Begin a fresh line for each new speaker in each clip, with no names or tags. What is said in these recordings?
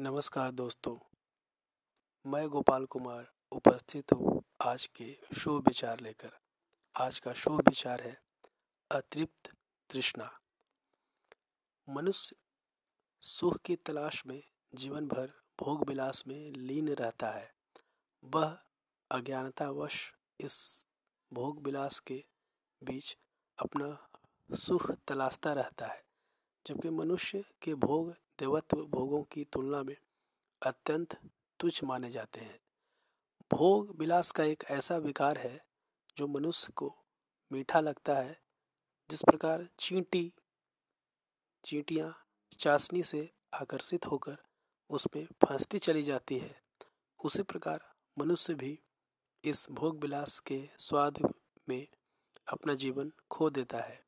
नमस्कार दोस्तों, मैं गोपाल कुमार उपस्थित हूँ आज के शुभ विचार लेकर। आज का शुभ विचार है, अतृप्त तृष्णा। मनुष्य सुख की तलाश में जीवन भर भोग विलास में लीन रहता है। वह अज्ञानतावश इस भोग विलास के बीच अपना सुख तलाशता रहता है, जबकि मनुष्य के भोग देवत्व भोगों की तुलना में अत्यंत तुच्छ माने जाते हैं। भोग विलास का एक ऐसा विकार है जो मनुष्य को मीठा लगता है, जिस प्रकार चींटी, चींटियाँ चाशनी से आकर्षित होकर उसमें फंसती चली जाती है। उसी प्रकार मनुष्य भी इस भोग विलास के स्वाद में अपना जीवन खो देता है।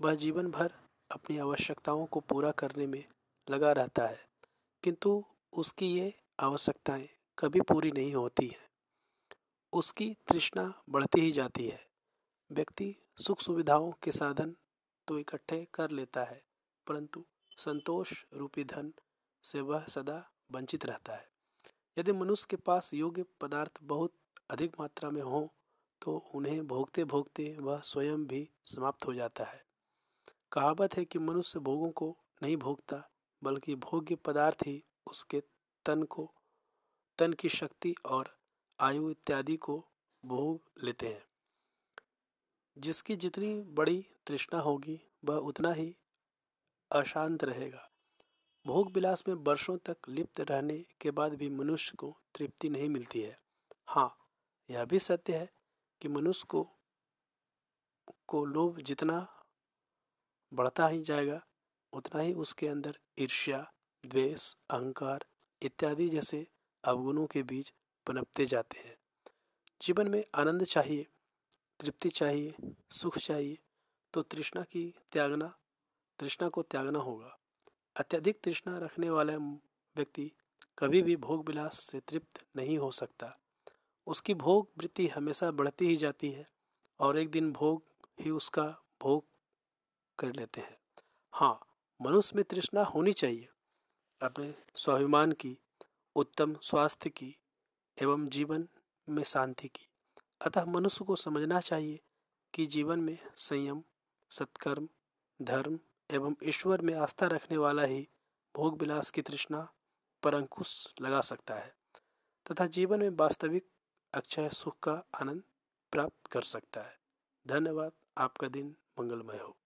वह जीवन भर अपनी आवश्यकताओं को पूरा करने में लगा रहता है, किंतु उसकी ये आवश्यकताएँ कभी पूरी नहीं होती हैं। उसकी तृष्णा बढ़ती ही जाती है। व्यक्ति सुख सुविधाओं के साधन तो इकट्ठे कर लेता है, परंतु संतोष रूपी धन से वह सदा वंचित रहता है। यदि मनुष्य के पास योग्य पदार्थ बहुत अधिक मात्रा में हों तो उन्हें भोगते भोगते वह स्वयं भी समाप्त हो जाता है। कहावत है कि मनुष्य भोगों को नहीं भोगता बल्कि भोग्य पदार्थ ही उसके तन को, तन की शक्ति और आयु इत्यादि को भोग लेते हैं। जिसकी जितनी बड़ी तृष्णा होगी, वह उतना ही अशांत रहेगा। भोग विलास में वर्षों तक लिप्त रहने के बाद भी मनुष्य को तृप्ति नहीं मिलती है। हाँ यह भी सत्य है कि मनुष्य को को लोभ जितना बढ़ता ही जाएगा उतना ही उसके अंदर ईर्ष्या, द्वेष, अहंकार इत्यादि जैसे अवगुणों के बीज पनपते जाते हैं। जीवन में आनंद चाहिए, तृप्ति चाहिए, सुख चाहिए तो तृष्णा की त्यागना, तृष्णा को त्यागना होगा। अत्यधिक तृष्णा रखने वाला व्यक्ति कभी भी भोग विलास से तृप्त नहीं हो सकता। उसकी भोग वृत्ति हमेशा बढ़ती ही जाती है और एक दिन भोग ही उसका भोग कर लेते हैं। हाँ मनुष्य में तृष्णा होनी चाहिए। अपने स्वाभिमान की, उत्तम स्वास्थ्य की एवं जीवन में शांति की। अतः मनुष्य को समझना चाहिए कि जीवन में संयम, सत्कर्म, धर्म एवं ईश्वर में आस्था रखने वाला ही भोग विलास की तृष्णा पर अंकुश लगा सकता है तथा जीवन में वास्तविक अक्षय सुख का आनंद प्राप्त कर सकता है। धन्यवाद। आपका दिन मंगलमय हो।